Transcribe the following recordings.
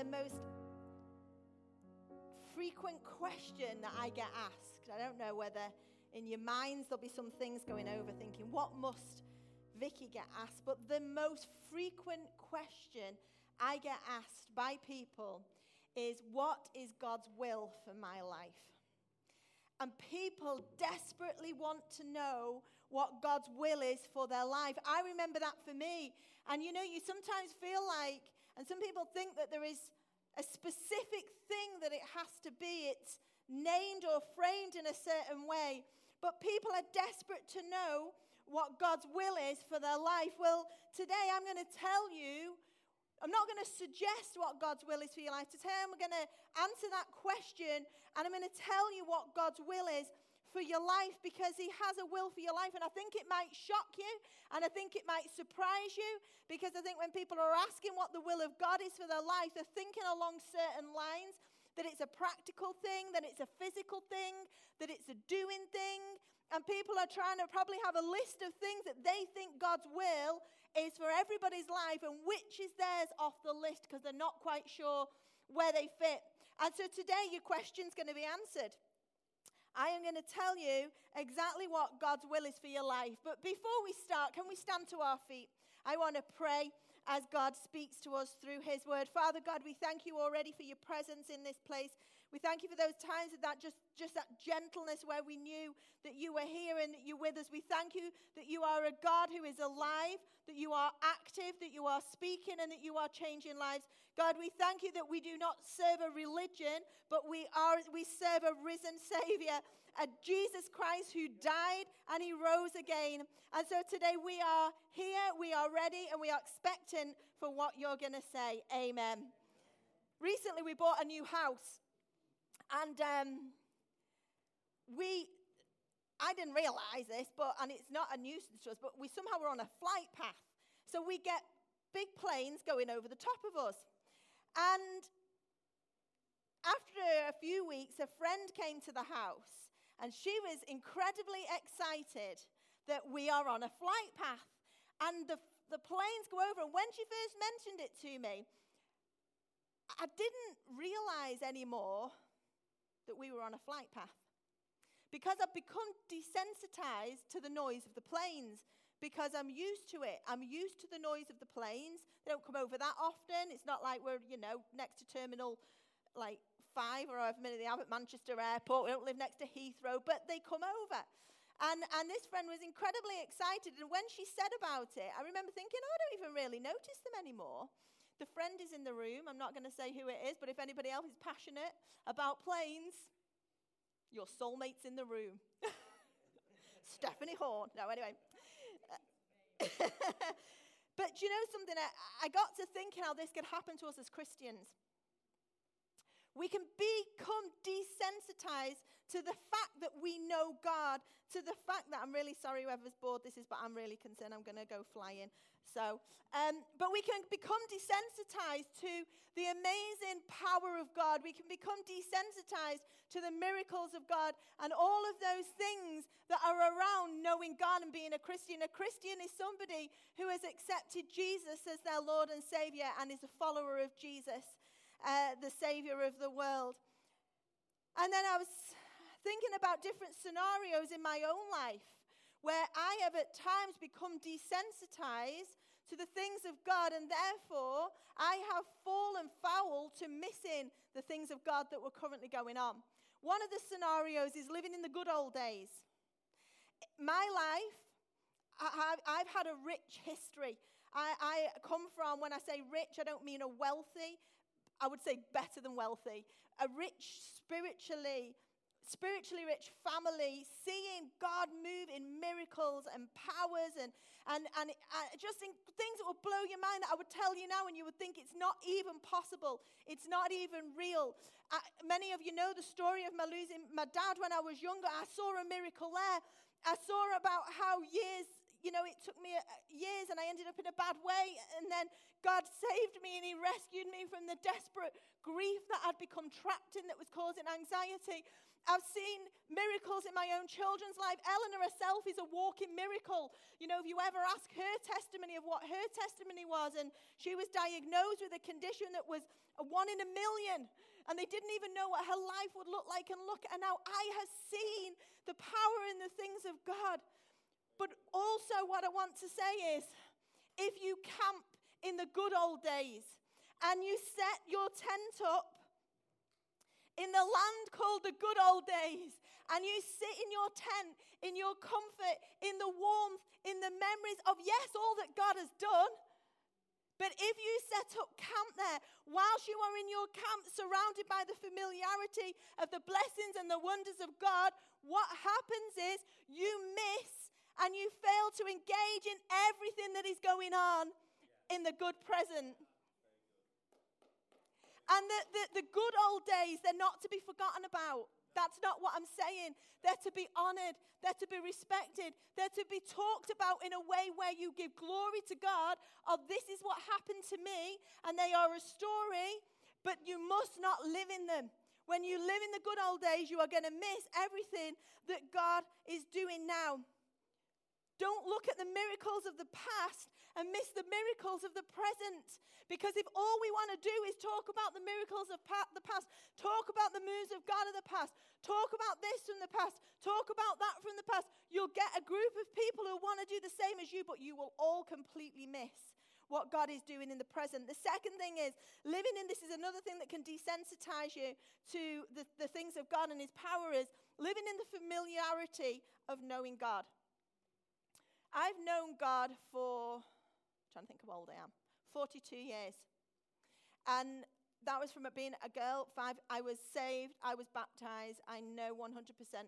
the most frequent question that I get asked. I don't know whether in your minds there'll be some things going over thinking, what must Vicky get asked? But the most frequent question I get asked by people is, what is God's will for my life? And people desperately want to know what God's will is for their life. I remember that for me. And you know, you sometimes feel like, and some people think that there is a specific thing that it has to be. It's named or framed in a certain way. But people are desperate to know what God's will is for their life. Well, today I'm going to tell you I'm not going to suggest what God's will is for your life. Today I'm going to answer that question and I'm going to tell you what God's will is for your life because He has a will for your life. And I think it might shock you and I think it might surprise you because I think when people are asking what the will of God is for their life, they're thinking along certain lines that it's a practical thing, that it's a physical thing, that it's a doing thing. And people are trying to probably have a list of things that they think God's will is for everybody's life and which is theirs off the list because they're not quite sure where they fit. And so today your question's going to be answered. I am going to tell you exactly what God's will is for your life. But before we start, can we stand to our feet? I want to pray as God speaks to us through His word. Father God, we thank you already for your presence in this place. We thank you for those times of that just, just that gentleness where we knew that you were here and that you're with us. We thank you that you are a God who is alive, that you are active, that you are speaking, and that you are changing lives. God, we thank you that we do not serve a religion, but we are we serve a risen Savior, a Jesus Christ who died and he rose again. And so today we are here, we are ready, and we are expectant for what you're going to say. Amen. Recently, we bought a new house, and um, we. I didn't realize this, but and it's not a nuisance to us, but we somehow were on a flight path. So we get big planes going over the top of us. And after a few weeks, a friend came to the house and she was incredibly excited that we are on a flight path. And the, the planes go over. And when she first mentioned it to me, I didn't realize anymore that we were on a flight path because I've become desensitized to the noise of the planes because I'm used to it. I'm used to the noise of the planes. They don't come over that often. It's not like we're, you know, next to terminal like five or however many they have at Manchester Airport. We don't live next to Heathrow, but they come over. And, and this friend was incredibly excited. And when she said about it, I remember thinking, oh, I don't even really notice them anymore. The friend is in the room. I'm not going to say who it is, but if anybody else is passionate about planes, your soulmate's in the room. Stephanie Horn. No, anyway. but you know something? I got to thinking how this could happen to us as Christians. We can become desensitized to the fact that we know God, to the fact that I'm really sorry whoever's bored this is, but I'm really concerned I'm going to go flying. So, um, but we can become desensitized to the amazing power of God. We can become desensitized to the miracles of God and all of those things that are around knowing God and being a Christian. A Christian is somebody who has accepted Jesus as their Lord and Savior and is a follower of Jesus uh, the Savior of the world. And then I was thinking about different scenarios in my own life where I have at times become desensitized to the things of God, and therefore I have fallen foul to missing the things of God that were currently going on. One of the scenarios is living in the good old days. My life, I've had a rich history. I, come from, when I say rich, I don't mean a wealthy, I would say better than wealthy, a rich spiritually, spiritually rich family, seeing God move in miracles and powers and, and, and uh, just in things that would blow your mind that I would tell you now and you would think it's not even possible. It's not even real. Uh, many of you know the story of my losing my dad when I was younger. I saw a miracle there. I saw about how years you know, it took me uh, years and I ended up in a bad way. And then God saved me and He rescued me from the desperate grief that I'd become trapped in that was causing anxiety. I've seen miracles in my own children's life. Eleanor herself is a walking miracle. You know, if you ever ask her testimony of what her testimony was, and she was diagnosed with a condition that was a one in a million, and they didn't even know what her life would look like. And look, and now I have seen the power in the things of God. But also, what I want to say is if you camp in the good old days and you set your tent up in the land called the good old days, and you sit in your tent, in your comfort, in the warmth, in the memories of, yes, all that God has done. But if you set up camp there, whilst you are in your camp, surrounded by the familiarity of the blessings and the wonders of God, what happens is you miss and you fail to engage in everything that is going on in the good present. And the, the, the good old days, they're not to be forgotten about. That's not what I'm saying. They're to be honored. They're to be respected. They're to be talked about in a way where you give glory to God of this is what happened to me, and they are a story, but you must not live in them. When you live in the good old days, you are going to miss everything that God is doing now. Don't look at the miracles of the past and miss the miracles of the present. Because if all we want to do is talk about the miracles of pa- the past, talk about the moves of God of the past, talk about this from the past, talk about that from the past, you'll get a group of people who want to do the same as you, but you will all completely miss what God is doing in the present. The second thing is living in this is another thing that can desensitize you to the, the things of God and His power is living in the familiarity of knowing God. I've known God for, I'm trying to think how old I am, 42 years. And that was from being a girl, five. I was saved, I was baptized. I know 100%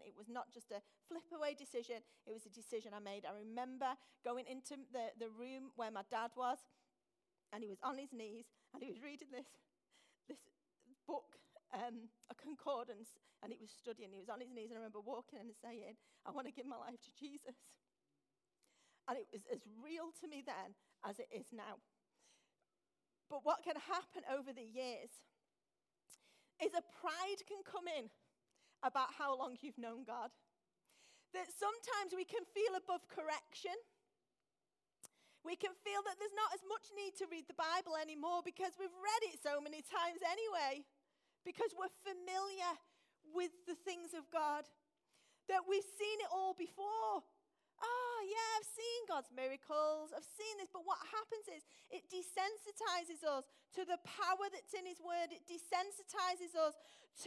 it was not just a flip away decision, it was a decision I made. I remember going into the, the room where my dad was, and he was on his knees, and he was reading this, this book, um, a concordance, and he was studying. He was on his knees, and I remember walking in and saying, I want to give my life to Jesus. And it was as real to me then as it is now. But what can happen over the years is a pride can come in about how long you've known God. That sometimes we can feel above correction. We can feel that there's not as much need to read the Bible anymore because we've read it so many times anyway, because we're familiar with the things of God, that we've seen it all before yeah, I've seen God's miracles, I've seen this. But what happens is it desensitizes us to the power that's in His Word, it desensitizes us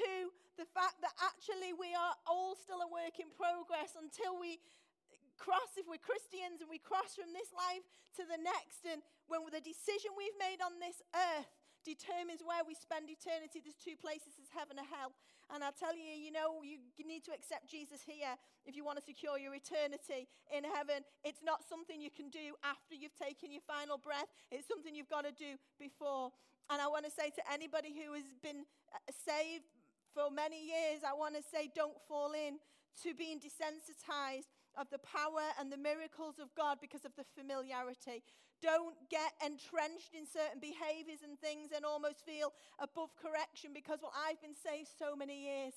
to the fact that actually we are all still a work in progress until we cross, if we're Christians and we cross from this life to the next. And when the decision we've made on this earth determines where we spend eternity, there's two places, there's heaven and hell. And I tell you, you know, you need to accept Jesus here if you want to secure your eternity in heaven. It's not something you can do after you've taken your final breath, it's something you've got to do before. And I want to say to anybody who has been uh, saved for many years, I want to say, don't fall in to being desensitized of the power and the miracles of God because of the familiarity. Don't get entrenched in certain behaviors and things and almost feel above correction because, well, I've been saved so many years.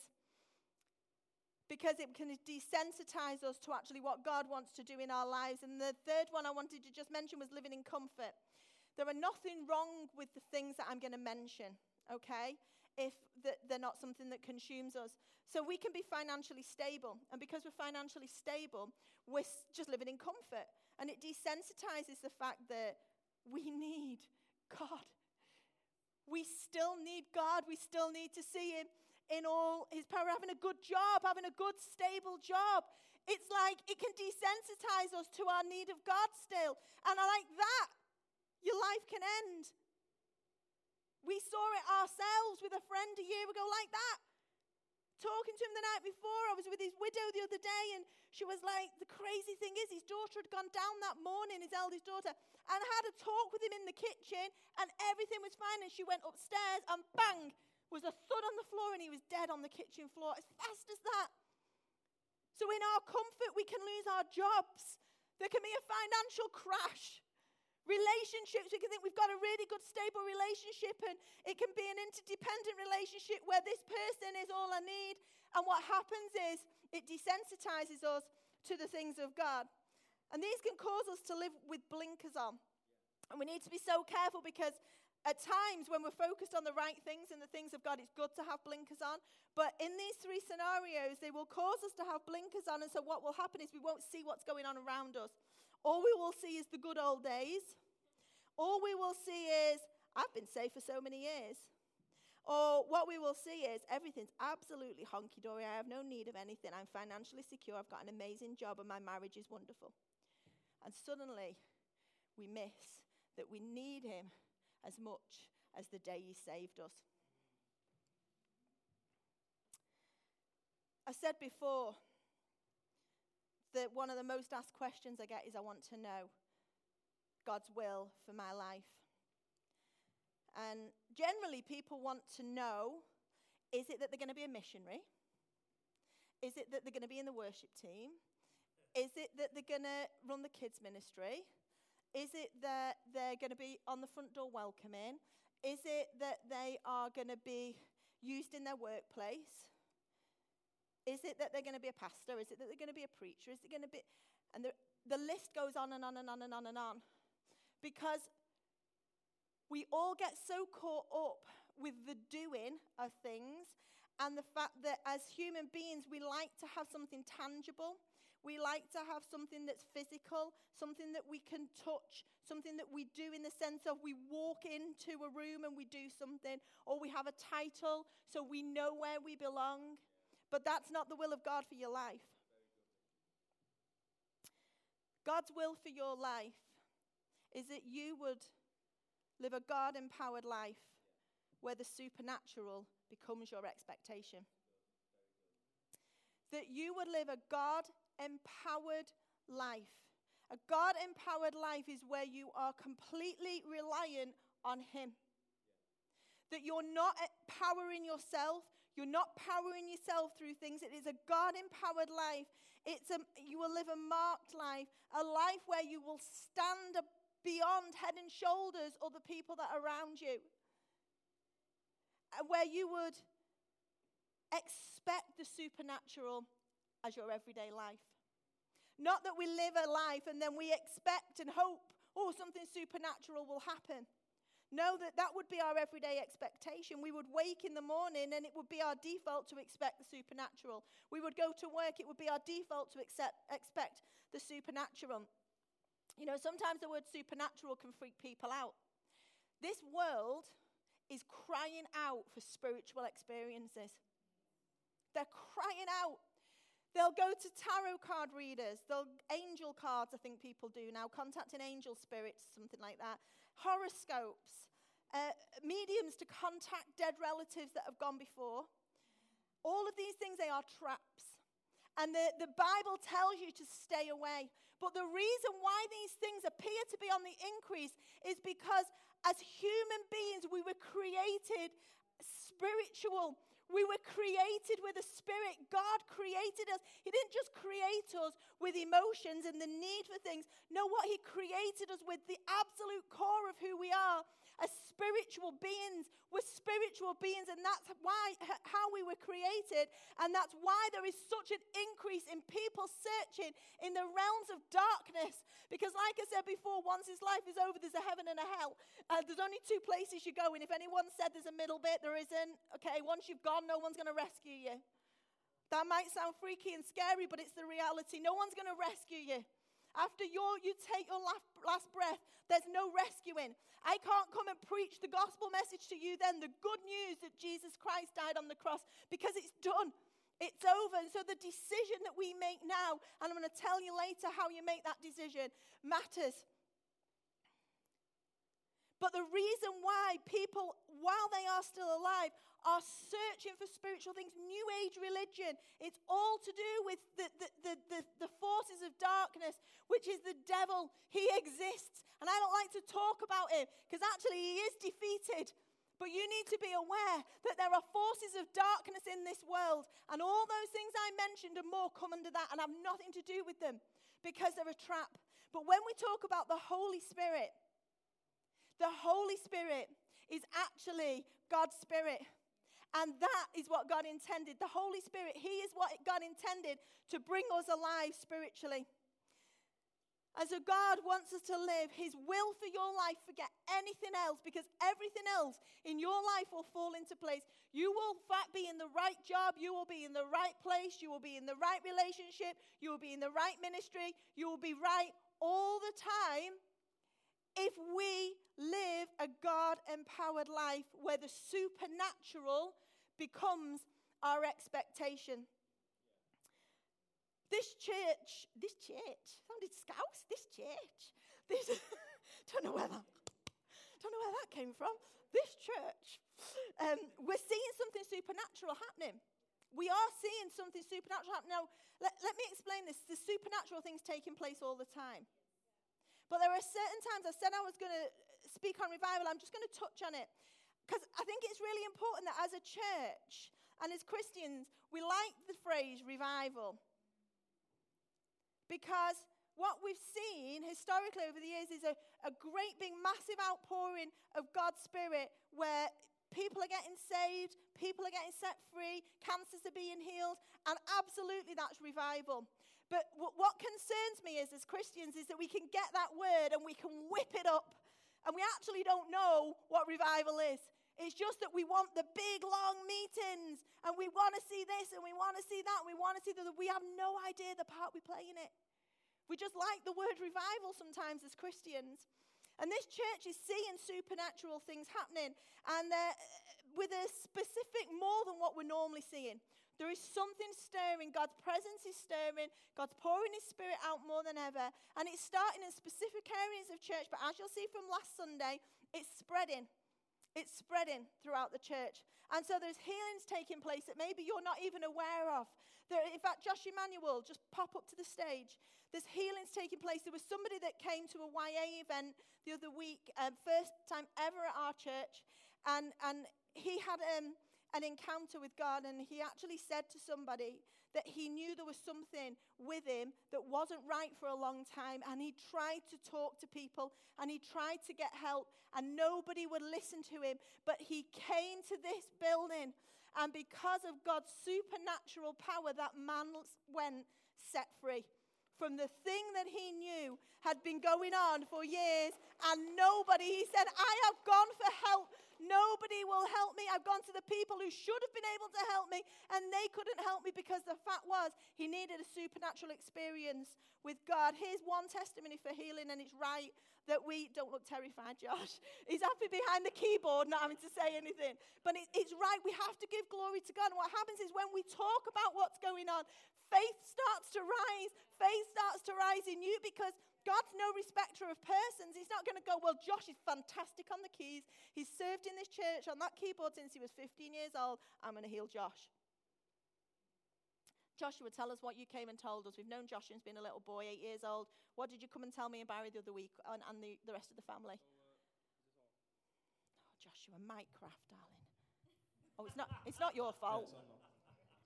Because it can desensitize us to actually what God wants to do in our lives. And the third one I wanted to just mention was living in comfort. There are nothing wrong with the things that I'm going to mention, okay? If they're not something that consumes us. So we can be financially stable. And because we're financially stable, we're just living in comfort. And it desensitizes the fact that we need God. We still need God. We still need to see Him in all His power, having a good job, having a good, stable job. It's like it can desensitize us to our need of God still. And I like that. Your life can end. We saw it ourselves with a friend a year ago, like that talking to him the night before. I was with his widow the other day, and she was like, The crazy thing is, his daughter had gone down that morning, his eldest daughter, and had a talk with him in the kitchen, and everything was fine. And she went upstairs, and bang, was a thud on the floor, and he was dead on the kitchen floor as fast as that. So, in our comfort, we can lose our jobs. There can be a financial crash. Relationships, we can think we've got a really good, stable relationship, and it can be an interdependent relationship where this person is all I need. And what happens is it desensitizes us to the things of God. And these can cause us to live with blinkers on. And we need to be so careful because at times when we're focused on the right things and the things of God, it's good to have blinkers on. But in these three scenarios, they will cause us to have blinkers on. And so what will happen is we won't see what's going on around us. All we will see is the good old days. All we will see is, I've been safe for so many years. Or what we will see is everything's absolutely honky dory. I have no need of anything. I'm financially secure. I've got an amazing job and my marriage is wonderful. And suddenly we miss that we need Him as much as the day He saved us. I said before that one of the most asked questions I get is I want to know God's will for my life. And generally, people want to know is it that they're going to be a missionary? Is it that they're going to be in the worship team? Is it that they're going to run the kids' ministry? Is it that they're going to be on the front door welcoming? Is it that they are going to be used in their workplace? Is it that they're going to be a pastor? Is it that they're going to be a preacher? Is it going to be. And the, the list goes on and on and on and on and on. Because we all get so caught up with the doing of things and the fact that as human beings, we like to have something tangible. We like to have something that's physical, something that we can touch, something that we do in the sense of we walk into a room and we do something, or we have a title so we know where we belong. But that's not the will of God for your life. God's will for your life is that you would live a God empowered life where the supernatural becomes your expectation. That you would live a God empowered life. A God empowered life is where you are completely reliant on Him. That you're not empowering yourself, you're not powering yourself through things. It is a God empowered life. It's a, you will live a marked life, a life where you will stand beyond head and shoulders other people that are around you, uh, where you would expect the supernatural as your everyday life. Not that we live a life and then we expect and hope, oh, something supernatural will happen. Know that that would be our everyday expectation. We would wake in the morning and it would be our default to expect the supernatural. We would go to work, it would be our default to accept, expect the supernatural. You know, sometimes the word supernatural can freak people out. This world is crying out for spiritual experiences. They're crying out. They'll go to tarot card readers, they'll angel cards, I think people do now, contacting angel spirits, something like that horoscopes, uh, mediums to contact dead relatives that have gone before. All of these things, they are traps. And the, the Bible tells you to stay away. But the reason why these things appear to be on the increase is because as human beings, we were created spiritual. We were created with a spirit. God created us. He didn't just create us with emotions and the need for things. No, what He created us with, the absolute core of who we are, as spiritual beings. We're spiritual beings, and that's why how we were created, and that's why there is such an increase in people searching in the realms of darkness. Because, like I said before, once this life is over, there's a heaven and a hell. Uh, there's only two places you go, and if anyone said there's a middle bit, there isn't. Okay, once you've gone, no one's going to rescue you. That might sound freaky and scary, but it's the reality. No one's going to rescue you. After your, you take your last, last breath, there's no rescuing. I can't come and preach the gospel message to you then, the good news that Jesus Christ died on the cross, because it's done. It's over. And so the decision that we make now, and I'm going to tell you later how you make that decision, matters. But the reason why people, while they are still alive, are searching for spiritual things, New Age religion, it's all to do with the, the, the, the, the forces of darkness, which is the devil. He exists. And I don't like to talk about him because actually he is defeated. But you need to be aware that there are forces of darkness in this world, and all those things I mentioned and more come under that and have nothing to do with them because they're a trap. But when we talk about the Holy Spirit, the Holy Spirit is actually God's Spirit. And that is what God intended. The Holy Spirit, He is what God intended to bring us alive spiritually. As a God wants us to live His will for your life, forget anything else because everything else in your life will fall into place. You will, be in the right job. You will be in the right place. You will be in the right relationship. You will be in the right ministry. You will be right all the time if we live a God empowered life where the supernatural becomes our expectation. This church, this church, sounded scouse, this church, this, don't know where that, don't know where that came from. This church, um, we're seeing something supernatural happening. We are seeing something supernatural happening. Now, let, let me explain this. The supernatural things taking place all the time. But there are certain times, I said I was going to uh, speak on revival, I'm just going to touch on it. Because I think it's really important that as a church and as Christians, we like the phrase revival. Because what we've seen historically over the years is a, a great big massive outpouring of God's Spirit where people are getting saved, people are getting set free, cancers are being healed, and absolutely that's revival. But w- what concerns me is, as Christians, is that we can get that word and we can whip it up, and we actually don't know what revival is. It's just that we want the big, long meetings, and we want to see this, and we want to see that, and we want to see that. We have no idea the part we play in it. We just like the word revival sometimes as Christians. And this church is seeing supernatural things happening, and uh, with a specific more than what we're normally seeing. There is something stirring. God's presence is stirring. God's pouring His Spirit out more than ever. And it's starting in specific areas of church. But as you'll see from last Sunday, it's spreading. It's spreading throughout the church. And so there's healings taking place that maybe you're not even aware of. There, in fact, Josh Emmanuel, just pop up to the stage. There's healings taking place. There was somebody that came to a YA event the other week, um, first time ever at our church. And, and he had um, an encounter with God, and he actually said to somebody that he knew there was something with him that wasn't right for a long time, and he tried to talk to people and he tried to get help, and nobody would listen to him. But he came to this building, and because of God's supernatural power, that man went set free from the thing that he knew had been going on for years, and nobody, he said, I have gone for help Nobody will help me. I've gone to the people who should have been able to help me, and they couldn't help me because the fact was he needed a supernatural experience with God. Here's one testimony for healing, and it's right that we don't look terrified, Josh. He's happy behind the keyboard, not having to say anything. But it, it's right. We have to give glory to God. And what happens is when we talk about what's going on, faith starts to rise. Faith starts to rise in you because God's no respecter of persons. He's not going to go, well, Josh is fantastic on the keys. He's served in this church on that keyboard since he was 15 years old. I'm going to heal Josh. Joshua, tell us what you came and told us. We've known Joshua since being a little boy, eight years old. What did you come and tell me and Barry the other week and, and the, the rest of the family? oh, Joshua, Minecraft, darling. Oh, it's not, it's not your fault. Yeah,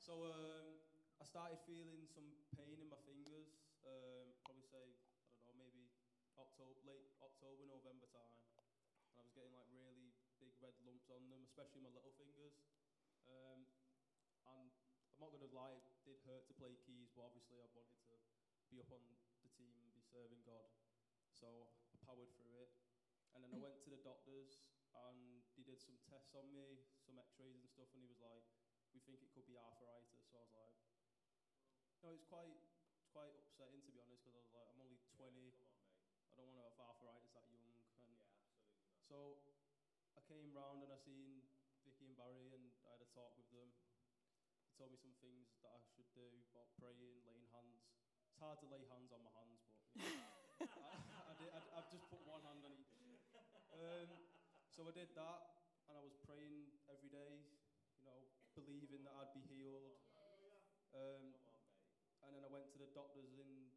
so um, I started feeling some pain in my fingers. Um, probably say October, late October, November time, and I was getting like really big red lumps on them, especially my little fingers. Um, and I'm not going to lie, it did hurt to play keys, but obviously I wanted to be up on the team and be serving God. So I powered through it. And then I went to the doctors and they did some tests on me, some x-rays and stuff, and he was like, we think it could be arthritis. So I was like, no, it's quite, it's quite upsetting to be honest, because I was like, I'm only 20. I don't want to have arthritis that young. And yeah, absolutely. So I came round and I seen and Barry and I had a talk with them. They told me some things that I should do about praying, laying hands. It's hard to lay hands on my hands, but you know, I, I've just put one hand on each. Um, so I did that and I was praying every day, you know, believing that I'd be healed. Um, and then I went to the doctors in,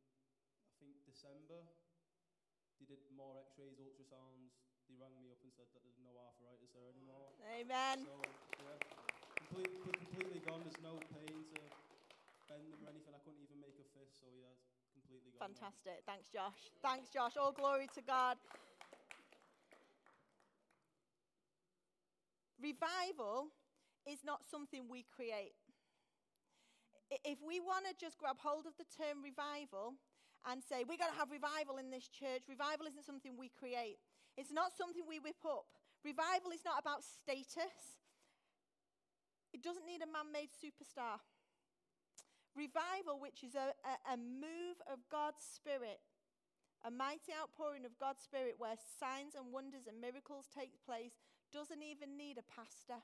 I think, December they did more x-rays, ultrasounds. They rang me up and said that there's no arthritis there anymore. Amen. So, yeah, completely, completely gone. There's no pain to bend them or anything. I couldn't even make a fist, so yeah, completely gone. now. Fantastic. Thanks, Josh. Thanks, Josh. All glory to God. Revival is not something we create. If we want to just grab hold of the term revival and say, we're going to have revival in this church, revival isn't something we create. It's not something we whip up. Revival is not about status, it doesn't need a man made superstar. Revival, which is a, a, a move of God's Spirit, a mighty outpouring of God's Spirit where signs and wonders and miracles take place, doesn't even need a pastor.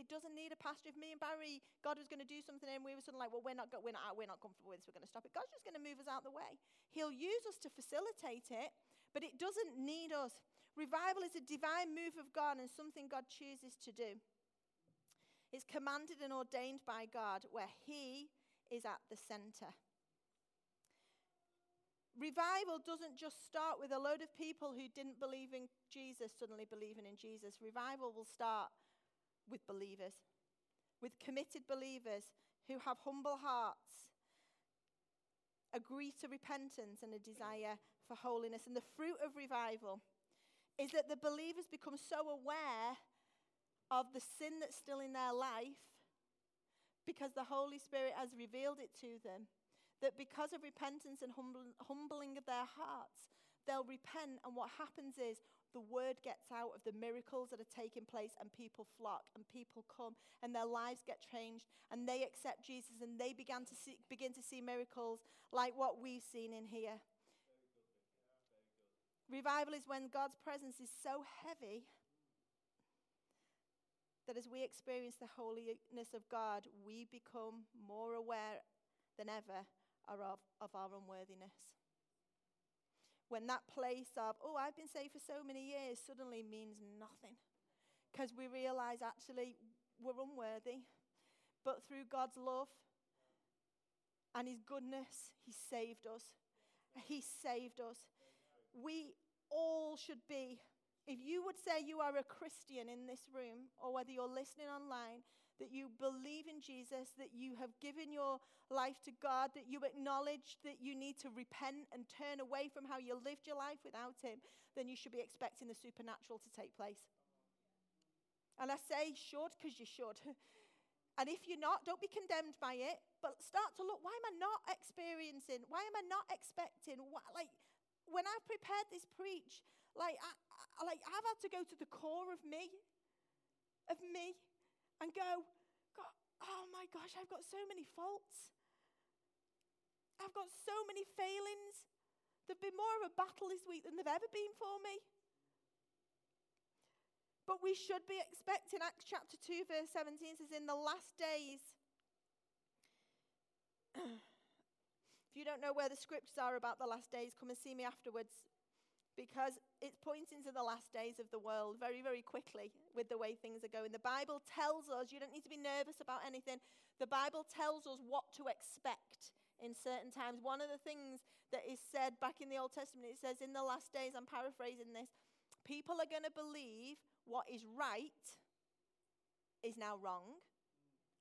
It doesn't need a pastor. If me and Barry, God was going to do something and we were suddenly like, well, we're not, go- we're not, we're not comfortable with this, we're going to stop it. God's just going to move us out the way. He'll use us to facilitate it, but it doesn't need us. Revival is a divine move of God and something God chooses to do. It's commanded and ordained by God where He is at the center. Revival doesn't just start with a load of people who didn't believe in Jesus suddenly believing in Jesus. Revival will start with believers, with committed believers who have humble hearts, agree to repentance, and a desire for holiness. And the fruit of revival is that the believers become so aware of the sin that's still in their life because the Holy Spirit has revealed it to them. That because of repentance and humbling of their hearts, they'll repent, and what happens is the word gets out of the miracles that are taking place, and people flock, and people come, and their lives get changed, and they accept Jesus, and they began to see, begin to see miracles like what we've seen in here. Revival is when God's presence is so heavy that as we experience the holiness of God, we become more aware than ever of, of our unworthiness. When that place of, oh, I've been saved for so many years, suddenly means nothing. Because we realize actually we're unworthy. But through God's love and His goodness, He saved us. He saved us. We all should be if you would say you are a Christian in this room, or whether you're listening online, that you believe in Jesus, that you have given your life to God, that you acknowledge that you need to repent and turn away from how you lived your life without Him, then you should be expecting the supernatural to take place. And I say should because you should. And if you're not, don't be condemned by it, but start to look why am I not experiencing? Why am I not expecting? Why, like, when I've prepared this preach, like, I, I, like I've had to go to the core of me, of me, and go, oh my gosh, I've got so many faults. I've got so many failings. There've been more of a battle this week than there've ever been for me. But we should be expecting, Acts chapter 2, verse 17 says, In the last days, if you don't know where the scriptures are about the last days, come and see me afterwards because it's pointing to the last days of the world very, very quickly with the way things are going. The Bible tells us, you don't need to be nervous about anything. The Bible tells us what to expect in certain times. One of the things that is said back in the Old Testament, it says, In the last days, I'm paraphrasing this, people are going to believe what is right is now wrong,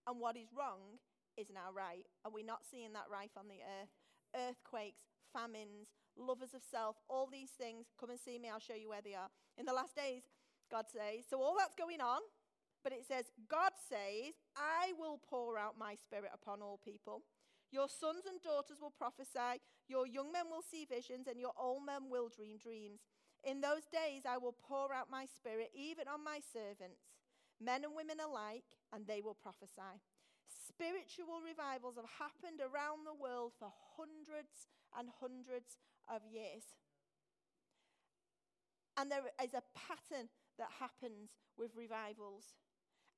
and what is wrong is now right. And we're not seeing that rife on the earth. Earthquakes, famines, lovers of self, all these things. Come and see me, I'll show you where they are. In the last days, God says, so all that's going on, but it says, God says, I will pour out my spirit upon all people. Your sons and daughters will prophesy, your young men will see visions, and your old men will dream dreams. In those days, I will pour out my spirit even on my servants, men and women alike, and they will prophesy. Spiritual revivals have happened around the world for hundreds and hundreds of years. And there is a pattern that happens with revivals.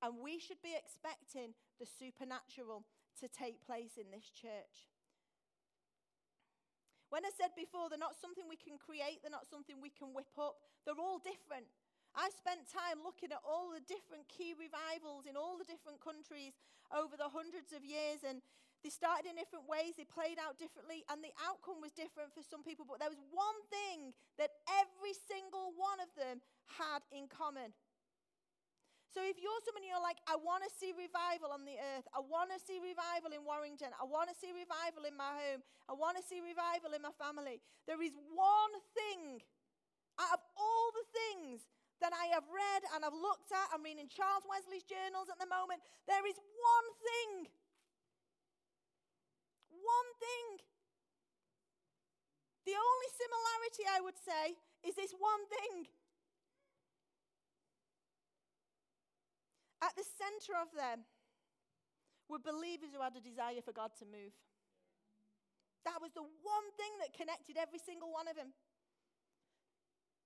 And we should be expecting the supernatural to take place in this church. When I said before, they're not something we can create, they're not something we can whip up, they're all different. I spent time looking at all the different key revivals in all the different countries over the hundreds of years, and they started in different ways, they played out differently, and the outcome was different for some people. But there was one thing that every single one of them had in common. So if you're someone you're like, I want to see revival on the earth, I want to see revival in Warrington, I want to see revival in my home, I want to see revival in my family, there is one thing out of all the things that I have read and I've looked at, I'm reading Charles Wesley's journals at the moment, there is one thing. One thing. The only similarity I would say is this one thing. At the center of them were believers who had a desire for God to move. That was the one thing that connected every single one of them.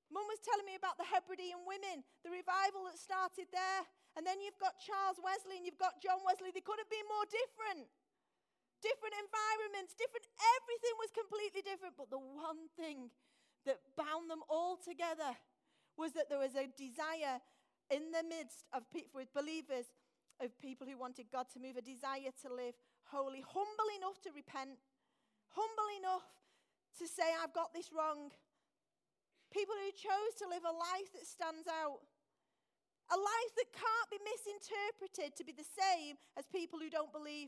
Mum was telling me about the Hebridean women, the revival that started there. And then you've got Charles Wesley and you've got John Wesley. They couldn't be more different. Different environments, different, everything was completely different. But the one thing that bound them all together was that there was a desire in the midst of people with believers, of people who wanted God to move, a desire to live holy, humble enough to repent, humble enough to say, I've got this wrong. People who chose to live a life that stands out. A life that can't be misinterpreted to be the same as people who don't believe.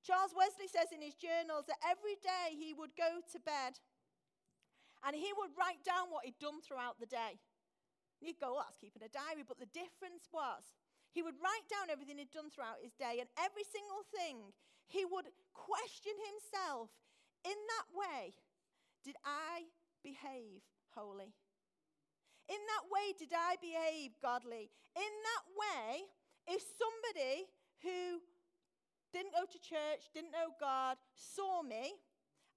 Charles Wesley says in his journals that every day he would go to bed and he would write down what he'd done throughout the day. You'd go, well, that's keeping a diary. But the difference was, he would write down everything he'd done throughout his day, and every single thing, he would question himself in that way Did I behave holy? In that way, did I behave godly? In that way, if somebody who didn't go to church, didn't know God, saw me,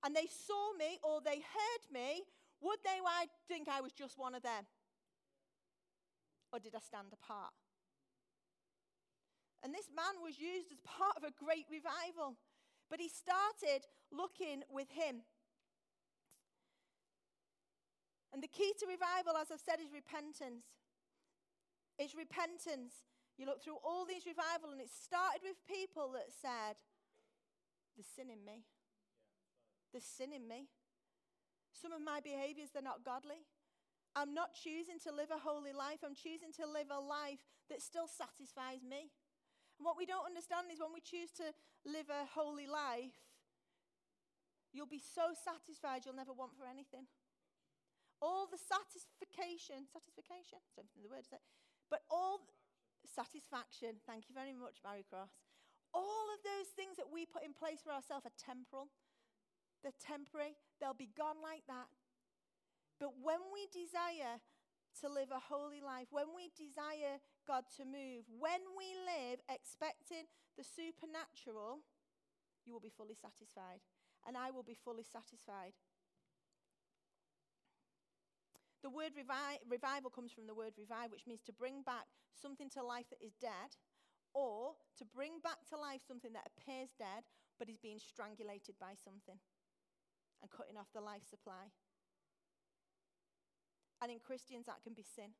and they saw me or they heard me, would they think I was just one of them? Or did I stand apart? And this man was used as part of a great revival. But he started looking with him. And the key to revival, as I've said, is repentance. It's repentance. You look through all these revival, and it started with people that said, There's sin in me. There's sin in me. Some of my behaviors, they're not godly. I'm not choosing to live a holy life. I'm choosing to live a life that still satisfies me. And what we don't understand is when we choose to live a holy life, you'll be so satisfied you'll never want for anything. All the satisfaction, satisfaction, I don't know the word, is? But all satisfaction, thank you very much, Mary Cross. All of those things that we put in place for ourselves are temporal. They're temporary, they'll be gone like that. But when we desire to live a holy life, when we desire God to move, when we live expecting the supernatural, you will be fully satisfied. And I will be fully satisfied. The word revi- revival comes from the word revive, which means to bring back something to life that is dead, or to bring back to life something that appears dead but is being strangulated by something and cutting off the life supply. And in Christians, that can be sin.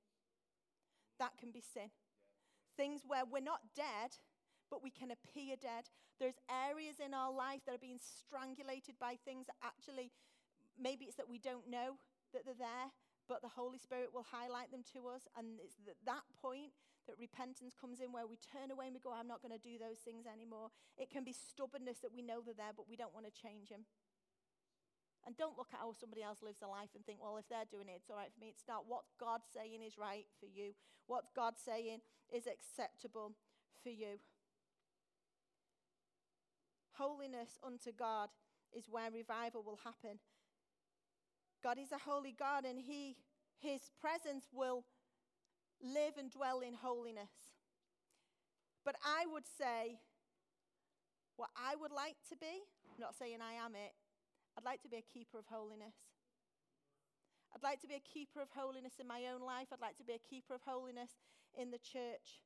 That can be sin. Things where we're not dead, but we can appear dead. There's areas in our life that are being strangulated by things that actually, maybe it's that we don't know that they're there, but the Holy Spirit will highlight them to us. And it's at that point that repentance comes in where we turn away and we go, I'm not going to do those things anymore. It can be stubbornness that we know they're there, but we don't want to change them. And don't look at how somebody else lives their life and think, well, if they're doing it, it's all right for me. It's not what God's saying is right for you, what God's saying is acceptable for you. Holiness unto God is where revival will happen. God is a holy God, and He, His presence will live and dwell in holiness. But I would say, what I would like to be, I'm not saying I am it, I'd like to be a keeper of holiness. I'd like to be a keeper of holiness in my own life. I'd like to be a keeper of holiness in the church.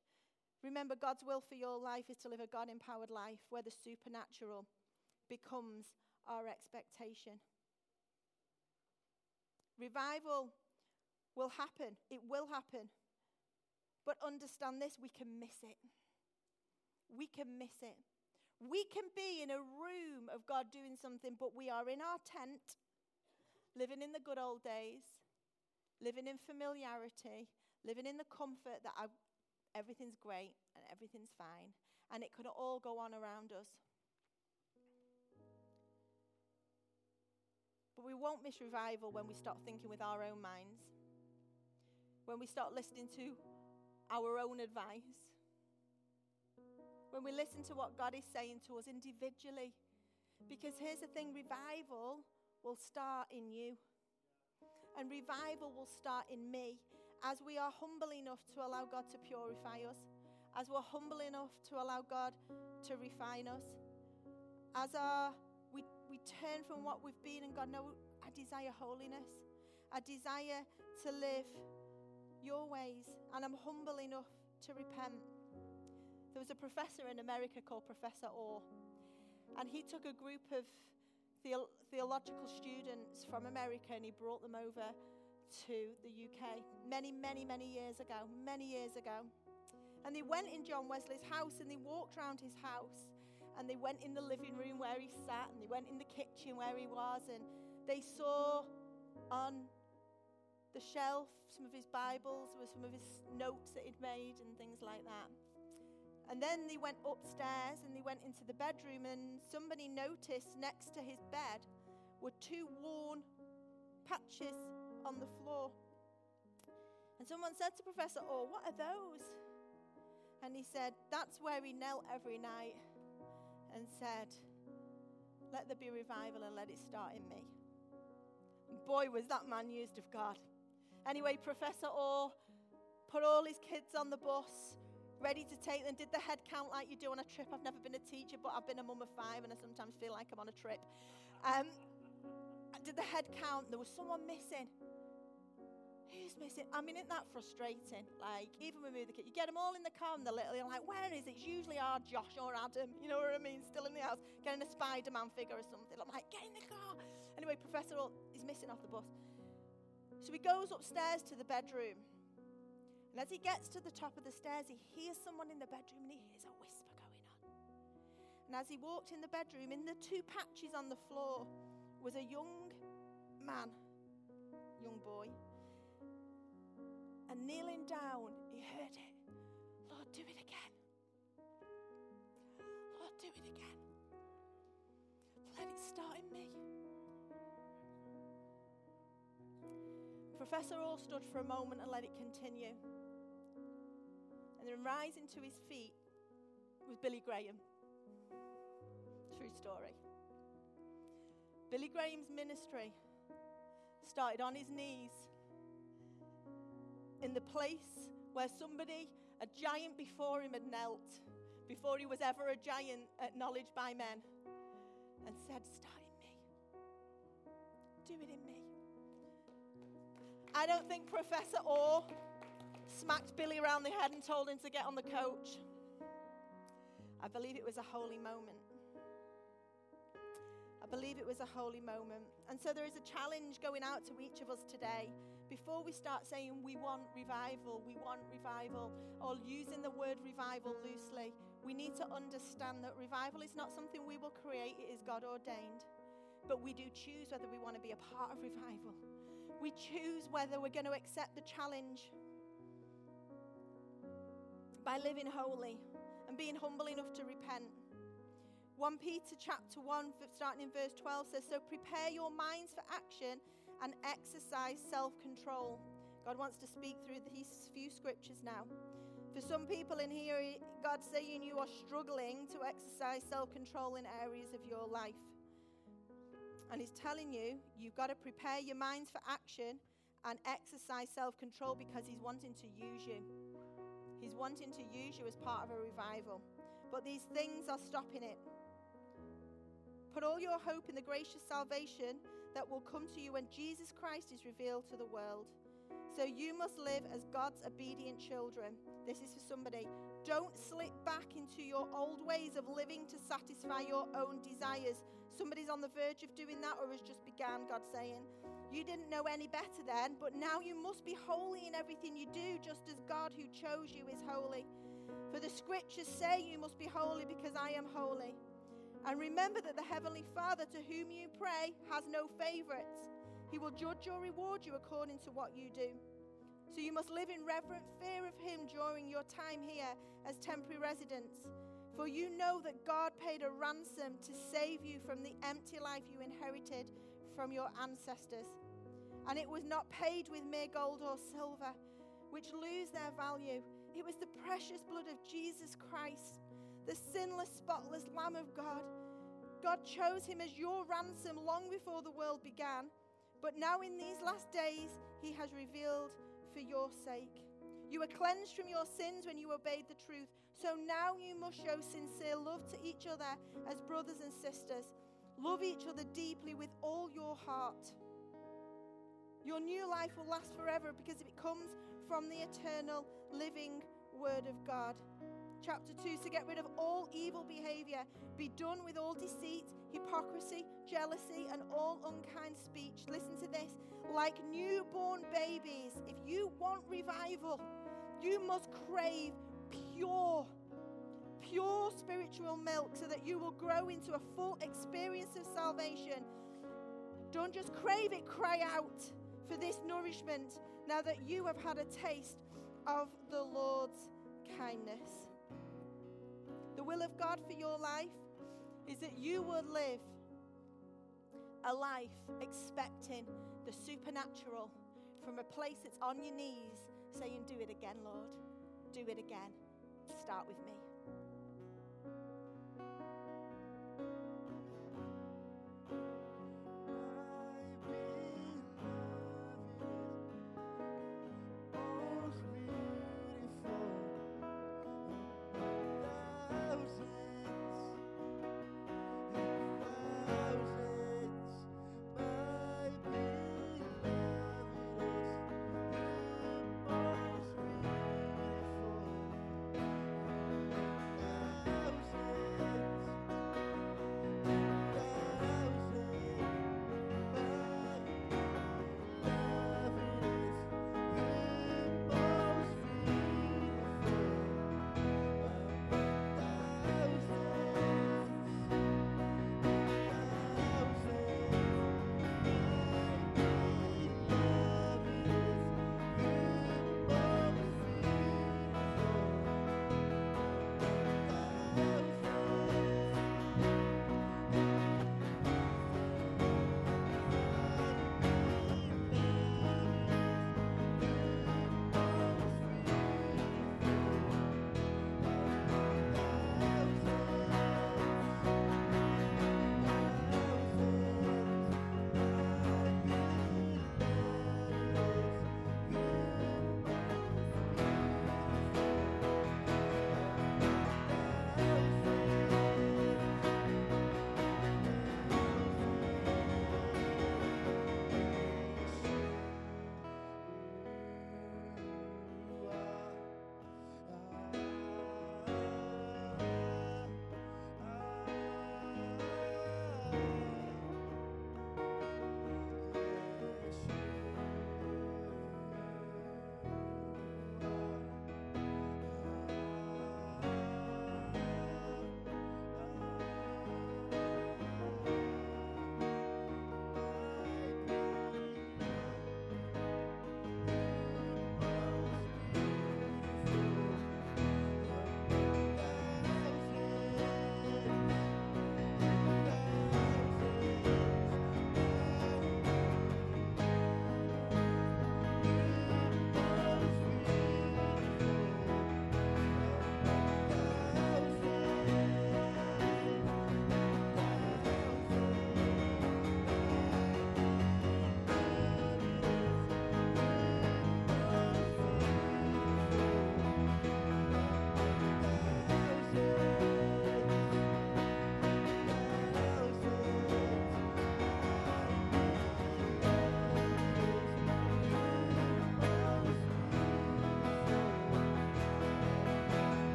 Remember, God's will for your life is to live a God empowered life where the supernatural becomes our expectation. Revival will happen, it will happen. But understand this we can miss it. We can miss it. We can be in a room of God doing something, but we are in our tent, living in the good old days, living in familiarity, living in the comfort that I, everything's great and everything's fine, and it could all go on around us. But we won't miss revival when we start thinking with our own minds, when we start listening to our own advice, when we listen to what God is saying to us individually. Because here's the thing revival will start in you, and revival will start in me. As we are humble enough to allow God to purify us, as we're humble enough to allow God to refine us, as our we turn from what we've been and God, no, I desire holiness. I desire to live your ways, and I'm humble enough to repent. There was a professor in America called Professor Orr, and he took a group of the- theological students from America and he brought them over to the UK many, many, many years ago. Many years ago. And they went in John Wesley's house and they walked around his house and they went in the living room where he sat, and they went in the kitchen where he was, and they saw on the shelf some of his Bibles with some of his notes that he'd made and things like that. And then they went upstairs and they went into the bedroom, and somebody noticed next to his bed were two worn patches on the floor. And someone said to Professor Oh, what are those? And he said, That's where he knelt every night and said, Let there be revival and let it start in me. Boy, was that man used of God. Anyway, Professor Orr put all his kids on the bus, ready to take them, did the head count like you do on a trip. I've never been a teacher, but I've been a mum of five, and I sometimes feel like I'm on a trip. Um, did the head count, there was someone missing. Who's missing? I mean, isn't that frustrating? Like, even when we move the kid, you get them all in the car and they're little, you're like, where is it? It's usually our Josh or Adam, you know what I mean? Still in the house, getting a Spider Man figure or something. I'm like, get in the car. Anyway, Professor Orr is missing off the bus. So he goes upstairs to the bedroom. And as he gets to the top of the stairs, he hears someone in the bedroom and he hears a whisper going on. And as he walked in the bedroom, in the two patches on the floor was a young man, young boy and kneeling down, he heard it. Lord, do it again. Lord, do it again. Let it start in me. Professor Orr stood for a moment and let it continue. And then rising to his feet was Billy Graham. True story. Billy Graham's ministry started on his knees in the place where somebody, a giant before him, had knelt, before he was ever a giant uh, acknowledged by men, and said, Start in me. Do it in me. I don't think Professor Orr smacked Billy around the head and told him to get on the coach. I believe it was a holy moment. I believe it was a holy moment. And so there is a challenge going out to each of us today before we start saying we want revival, we want revival, or using the word revival loosely, we need to understand that revival is not something we will create, it is God ordained. But we do choose whether we want to be a part of revival. We choose whether we're going to accept the challenge by living holy and being humble enough to repent. 1 Peter chapter 1, starting in verse 12 says, So prepare your minds for action and exercise self control. God wants to speak through these few scriptures now. For some people in here, God's saying you are struggling to exercise self control in areas of your life. And He's telling you, you've got to prepare your minds for action and exercise self control because He's wanting to use you. He's wanting to use you as part of a revival. But these things are stopping it. Put all your hope in the gracious salvation that will come to you when Jesus Christ is revealed to the world. So you must live as God's obedient children. This is for somebody. Don't slip back into your old ways of living to satisfy your own desires. Somebody's on the verge of doing that or has just began, God saying. You didn't know any better then, but now you must be holy in everything you do, just as God who chose you is holy. For the scriptures say you must be holy because I am holy. And remember that the Heavenly Father to whom you pray has no favorites. He will judge or reward you according to what you do. So you must live in reverent fear of him during your time here as temporary residents. For you know that God paid a ransom to save you from the empty life you inherited from your ancestors. And it was not paid with mere gold or silver, which lose their value. It was the precious blood of Jesus Christ, the sinless, spotless Lamb of God. God chose him as your ransom long before the world began. But now, in these last days, he has revealed for your sake. You were cleansed from your sins when you obeyed the truth. So now you must show sincere love to each other as brothers and sisters. Love each other deeply with all your heart. Your new life will last forever because it comes from the eternal living Word of God. Chapter 2 So get rid of all evil behavior. Be done with all deceit, hypocrisy, jealousy, and all unkind speech. Listen to this. Like newborn babies, if you want revival, you must crave pure, pure spiritual milk so that you will grow into a full experience of salvation. Don't just crave it, cry out for this nourishment now that you have had a taste of the Lord's kindness. The will of God for your life is that you would live a life expecting the supernatural from a place that's on your knees, saying, Do it again, Lord. Do it again. Start with me.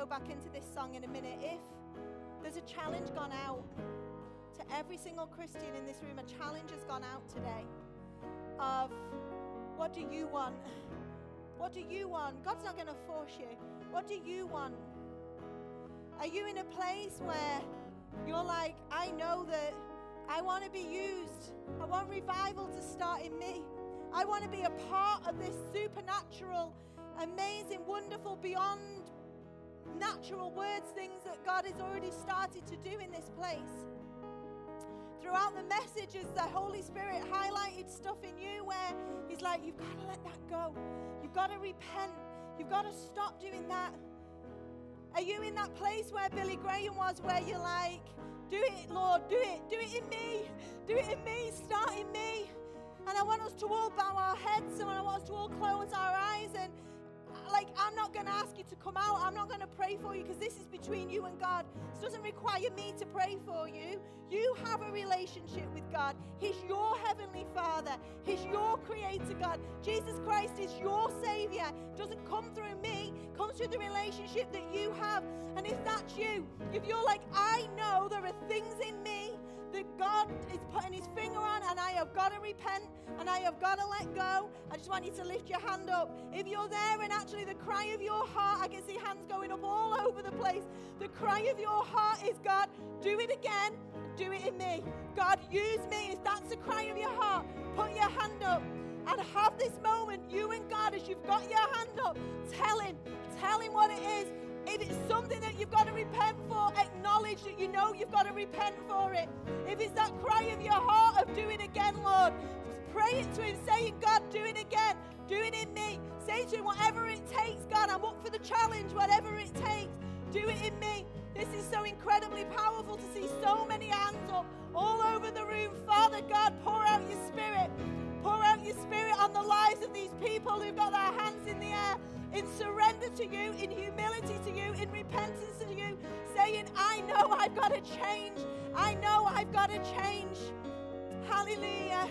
Go back into this song in a minute, if there's a challenge gone out to every single Christian in this room, a challenge has gone out today of what do you want? What do you want? God's not going to force you. What do you want? Are you in a place where you're like, I know that I want to be used. I want revival to start in me. I want to be a part of this supernatural, amazing, wonderful, beyond natural words, things that God has already started to do in this place. Throughout the messages, the Holy Spirit highlighted stuff in you where He's like, You've got to let that go. You've got to repent. You've got to stop doing that. Are you in that place where Billy Graham was, where you're like, Do it, Lord, do it, do it in me, do it in me, start in me? And I want us to all bow our heads and I want us to all close our eyes and like, I'm not going to ask you to come out. I'm not going to pray for you because this is between you and God. This doesn't require me to pray for you. You have a relationship with God. He's your heavenly Father, He's your creator God. Jesus Christ is your Savior. Doesn't come through me, comes through the relationship that you have. And if that's you, if you're like, I know there are things in me that God is putting his finger on, and I have got to repent and I have got to let go. Just want you to lift your hand up. If you're there and actually the cry of your heart, I can see hands going up all over the place. The cry of your heart is God, do it again, do it in me. God, use me. If that's the cry of your heart, put your hand up and have this moment, you and God, as you've got your hand up, tell Him, tell Him what it is. If it's something that you've got to repent for, acknowledge that you know you've got to repent for it. If it's that cry of your heart of do it again, Lord, pray it to Him, saying, God, do it again, do it in me. Say to Him, whatever it takes, God, I'm up for the challenge, whatever it takes, do it in me. This is so incredibly powerful to see so many hands up all over the room. Father God, pour out your spirit. Pour out your spirit on the lives of these people who've got their hands in the air in surrender to you, in humility to you, in repentance to you, saying, I know I've got to change. I know I've got to change. Hallelujah.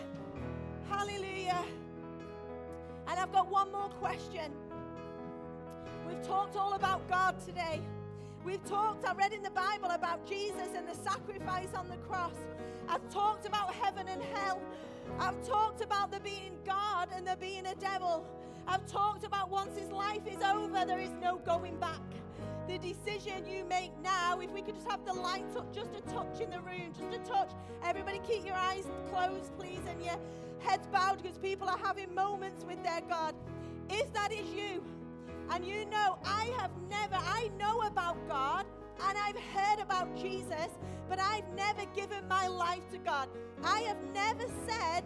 Hallelujah. And I've got one more question. We've talked all about God today. We've talked, I read in the Bible about Jesus and the sacrifice on the cross. I've talked about heaven and hell. I've talked about there being God and there being a devil. I've talked about once his life is over, there is no going back. The decision you make now, if we could just have the lights up just a touch in the room, just a touch. Everybody keep your eyes closed, please, and your heads bowed because people are having moments with their God. If that is you, and you know, I have never, I know about God and I've heard about Jesus, but I've never given my life to God. I have never said,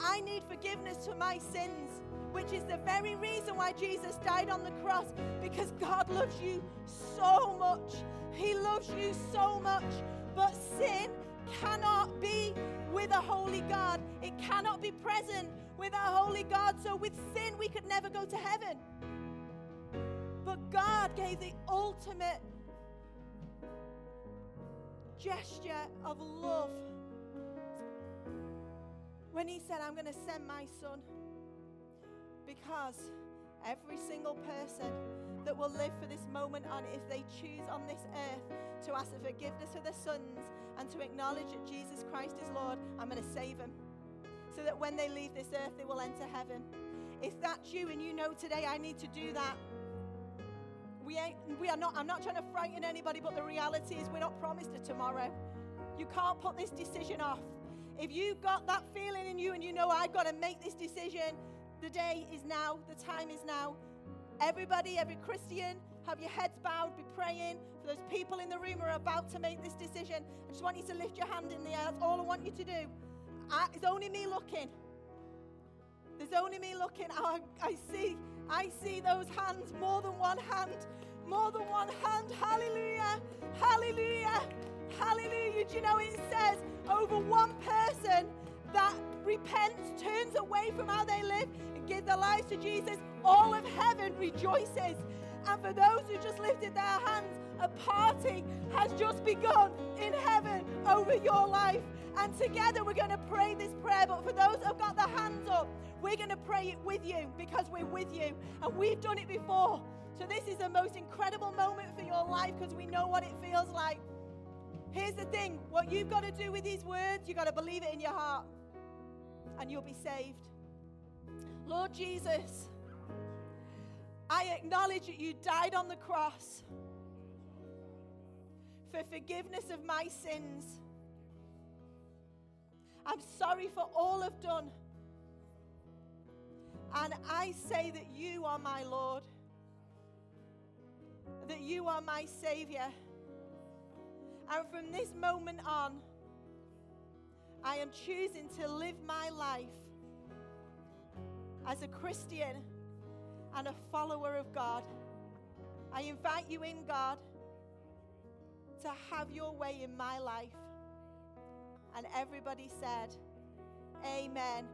I need forgiveness for my sins which is the very reason why Jesus died on the cross, because God loves you so much. He loves you so much. But sin cannot be with a holy God, it cannot be present with a holy God. So with sin, we could never go to heaven. But God gave the ultimate gesture of love when He said, I'm going to send my son. Because every single person that will live for this moment on, if they choose on this earth to ask for forgiveness for their sins and to acknowledge that Jesus Christ is Lord, I'm going to save them. So that when they leave this earth, they will enter heaven. If that's you and you know today, I need to do that. We, ain't, we are not, I'm not trying to frighten anybody, but the reality is we're not promised a tomorrow. You can't put this decision off. If you've got that feeling in you and you know, I've got to make this decision, the day is now, the time is now. Everybody, every Christian, have your heads bowed, be praying for those people in the room who are about to make this decision. I just want you to lift your hand in the air. That's all I want you to do. I, it's only me looking. There's only me looking. I, I see, I see those hands, more than one hand, more than one hand. Hallelujah, hallelujah, hallelujah. Do you know it says over one person that repents, turns away from how they live, give their lives to Jesus, all of heaven rejoices. And for those who just lifted their hands, a party has just begun in heaven over your life. And together we're going to pray this prayer. But for those who've got their hands up, we're going to pray it with you because we're with you. And we've done it before. So, this is the most incredible moment for your life because we know what it feels like. Here's the thing what you've got to do with these words, you've got to believe it in your heart, and you'll be saved. Lord Jesus, I acknowledge that you died on the cross for forgiveness of my sins. I'm sorry for all I've done. And I say that you are my Lord, that you are my Savior. And from this moment on, I am choosing to live my life as a Christian and a follower of God. I invite you in, God, to have your way in my life. And everybody said, Amen.